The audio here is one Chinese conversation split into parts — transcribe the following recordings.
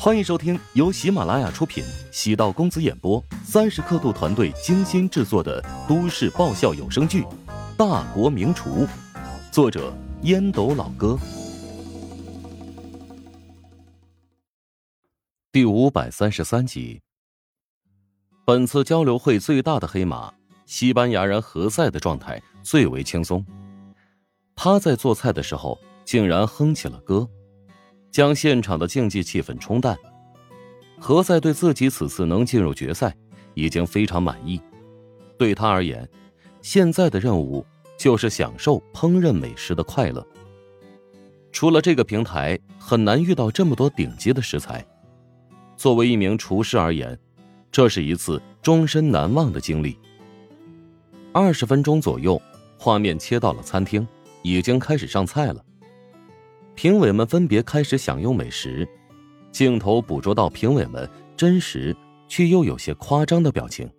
欢迎收听由喜马拉雅出品、喜道公子演播、三十刻度团队精心制作的都市爆笑有声剧《大国名厨》，作者烟斗老哥，第五百三十三集。本次交流会最大的黑马，西班牙人何塞的状态最为轻松。他在做菜的时候，竟然哼起了歌。将现场的竞技气氛冲淡。何塞对自己此次能进入决赛已经非常满意。对他而言，现在的任务就是享受烹饪美食的快乐。除了这个平台，很难遇到这么多顶级的食材。作为一名厨师而言，这是一次终身难忘的经历。二十分钟左右，画面切到了餐厅，已经开始上菜了。评委们分别开始享用美食，镜头捕捉到评委们真实却又有些夸张的表情。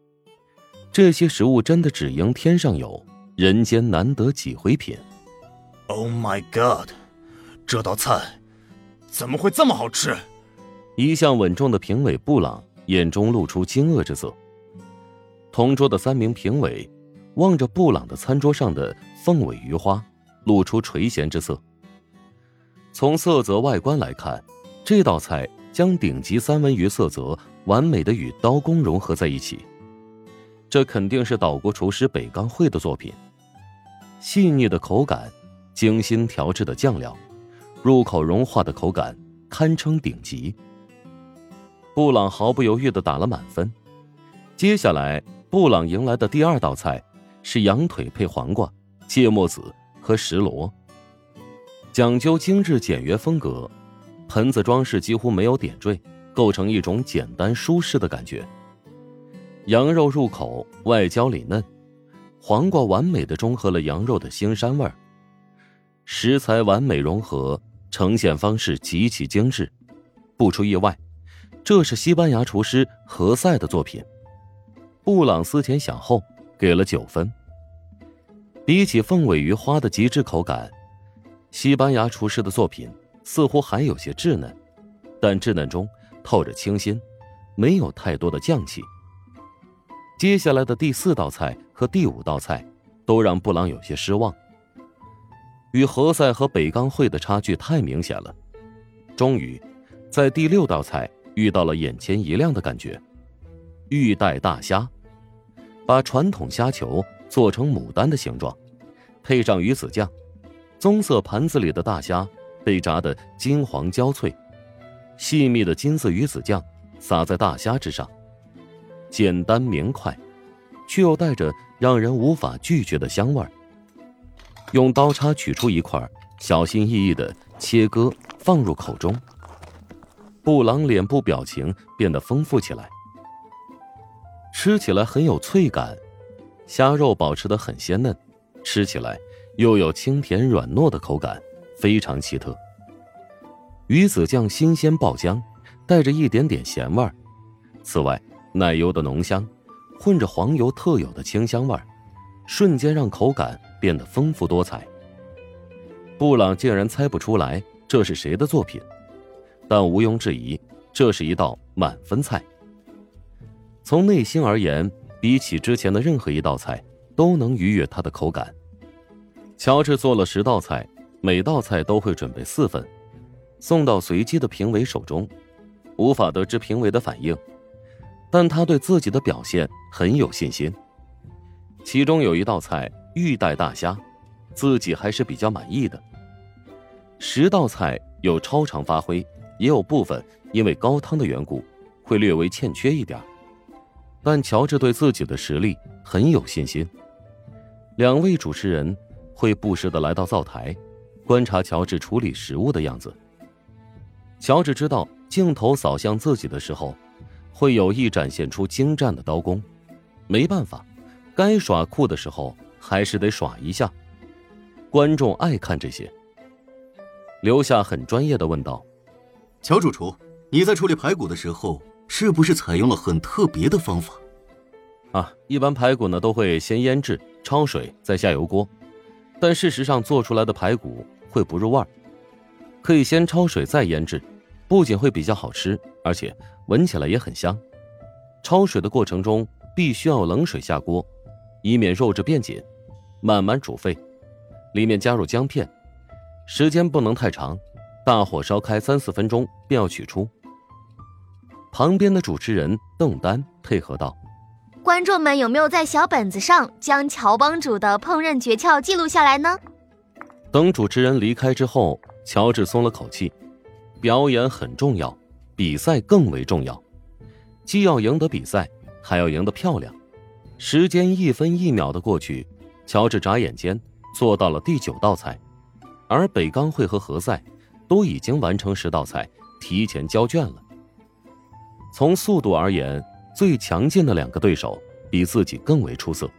这些食物真的只应天上有人间难得几回品。Oh my god！这道菜怎么会这么好吃？一向稳重的评委布朗眼中露出惊愕之色。同桌的三名评委望着布朗的餐桌上的凤尾鱼花，露出垂涎之色。从色泽外观来看，这道菜将顶级三文鱼色泽完美的与刀工融合在一起。这肯定是岛国厨师北冈惠的作品。细腻的口感，精心调制的酱料，入口融化的口感堪称顶级。布朗毫不犹豫的打了满分。接下来，布朗迎来的第二道菜是羊腿配黄瓜、芥末籽和石螺。讲究精致简约风格，盆子装饰几乎没有点缀，构成一种简单舒适的感觉。羊肉入口外焦里嫩，黄瓜完美的中和了羊肉的腥膻味儿，食材完美融合，呈现方式极其精致。不出意外，这是西班牙厨师何塞的作品。布朗思前想后，给了九分。比起凤尾鱼花的极致口感。西班牙厨师的作品似乎还有些稚嫩，但稚嫩中透着清新，没有太多的匠气。接下来的第四道菜和第五道菜都让布朗有些失望。与何塞和北冈会的差距太明显了。终于，在第六道菜遇到了眼前一亮的感觉：玉带大虾，把传统虾球做成牡丹的形状，配上鱼子酱。棕色盘子里的大虾被炸得金黄焦脆，细密的金色鱼子酱撒在大虾之上，简单明快，却又带着让人无法拒绝的香味儿。用刀叉取出一块，小心翼翼的切割放入口中。布朗脸部表情变得丰富起来，吃起来很有脆感，虾肉保持得很鲜嫩，吃起来。又有清甜软糯的口感，非常奇特。鱼子酱新鲜爆浆，带着一点点咸味儿。此外，奶油的浓香，混着黄油特有的清香味儿，瞬间让口感变得丰富多彩。布朗竟然猜不出来这是谁的作品，但毋庸置疑，这是一道满分菜。从内心而言，比起之前的任何一道菜，都能愉悦他的口感。乔治做了十道菜，每道菜都会准备四份，送到随机的评委手中，无法得知评委的反应，但他对自己的表现很有信心。其中有一道菜玉带大虾，自己还是比较满意的。十道菜有超常发挥，也有部分因为高汤的缘故会略微欠缺一点，但乔治对自己的实力很有信心。两位主持人。会不时的来到灶台，观察乔治处理食物的样子。乔治知道镜头扫向自己的时候，会有意展现出精湛的刀工。没办法，该耍酷的时候还是得耍一下。观众爱看这些。刘夏很专业的问道：“乔主厨，你在处理排骨的时候，是不是采用了很特别的方法？”啊，一般排骨呢都会先腌制、焯水，再下油锅。但事实上，做出来的排骨会不入味儿。可以先焯水再腌制，不仅会比较好吃，而且闻起来也很香。焯水的过程中必须要冷水下锅，以免肉质变紧，慢慢煮沸。里面加入姜片，时间不能太长，大火烧开三四分钟便要取出。旁边的主持人邓丹配合道：“观众们有没有在小本子上将乔帮主的烹饪诀窍记录下来呢？”等主持人离开之后，乔治松了口气。表演很重要，比赛更为重要，既要赢得比赛，还要赢得漂亮。时间一分一秒的过去，乔治眨眼间做到了第九道菜，而北钢会和何塞都已经完成十道菜，提前交卷了。从速度而言，最强劲的两个对手比自己更为出色。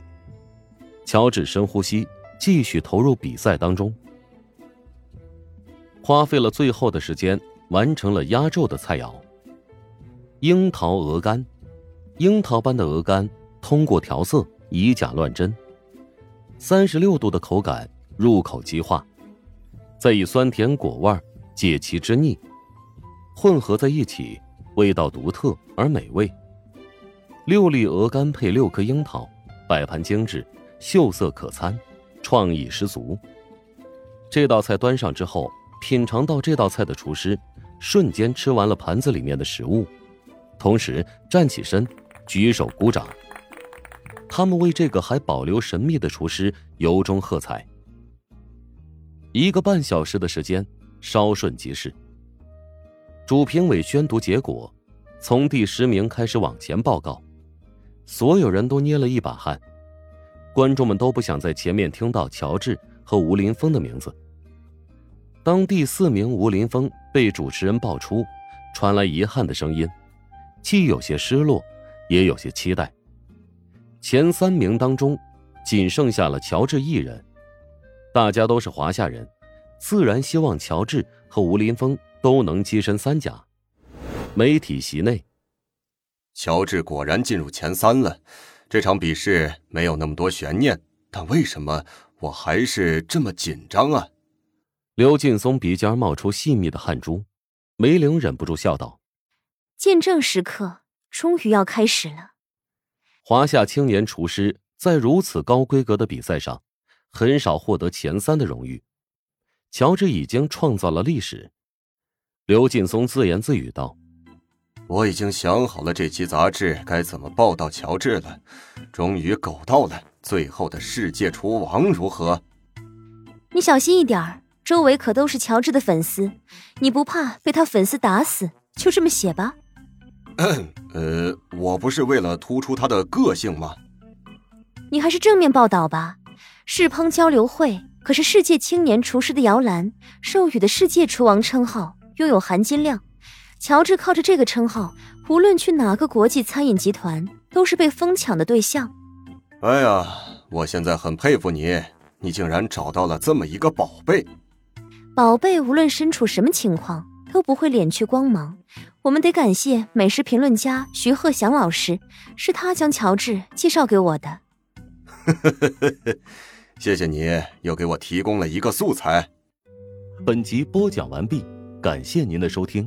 乔治深呼吸，继续投入比赛当中。花费了最后的时间，完成了压轴的菜肴——樱桃鹅肝。樱桃般的鹅肝，通过调色以假乱真，三十六度的口感，入口即化，再以酸甜果味解其之腻，混合在一起。味道独特而美味。六粒鹅肝配六颗樱桃，摆盘精致，秀色可餐，创意十足。这道菜端上之后，品尝到这道菜的厨师瞬间吃完了盘子里面的食物，同时站起身，举手鼓掌。他们为这个还保留神秘的厨师由衷喝彩。一个半小时的时间，稍瞬即逝。主评委宣读结果，从第十名开始往前报告，所有人都捏了一把汗，观众们都不想在前面听到乔治和吴林峰的名字。当第四名吴林峰被主持人爆出，传来遗憾的声音，既有些失落，也有些期待。前三名当中，仅剩下了乔治一人，大家都是华夏人，自然希望乔治和吴林峰。都能跻身三甲。媒体席内，乔治果然进入前三了。这场比试没有那么多悬念，但为什么我还是这么紧张啊？刘劲松鼻尖冒出细密的汗珠，梅玲忍不住笑道：“见证时刻终于要开始了。”华夏青年厨师在如此高规格的比赛上，很少获得前三的荣誉。乔治已经创造了历史。刘劲松自言自语道：“我已经想好了这期杂志该怎么报道乔治了，终于狗到了最后的世界厨王，如何？你小心一点周围可都是乔治的粉丝，你不怕被他粉丝打死？就这么写吧。呃，我不是为了突出他的个性吗？你还是正面报道吧。世烹交流会可是世界青年厨师的摇篮，授予的世界厨王称号。”拥有含金量，乔治靠着这个称号，无论去哪个国际餐饮集团，都是被疯抢的对象。哎呀，我现在很佩服你，你竟然找到了这么一个宝贝。宝贝无论身处什么情况，都不会敛去光芒。我们得感谢美食评论家徐鹤翔老师，是他将乔治介绍给我的。谢谢你又给我提供了一个素材。本集播讲完毕。感谢您的收听，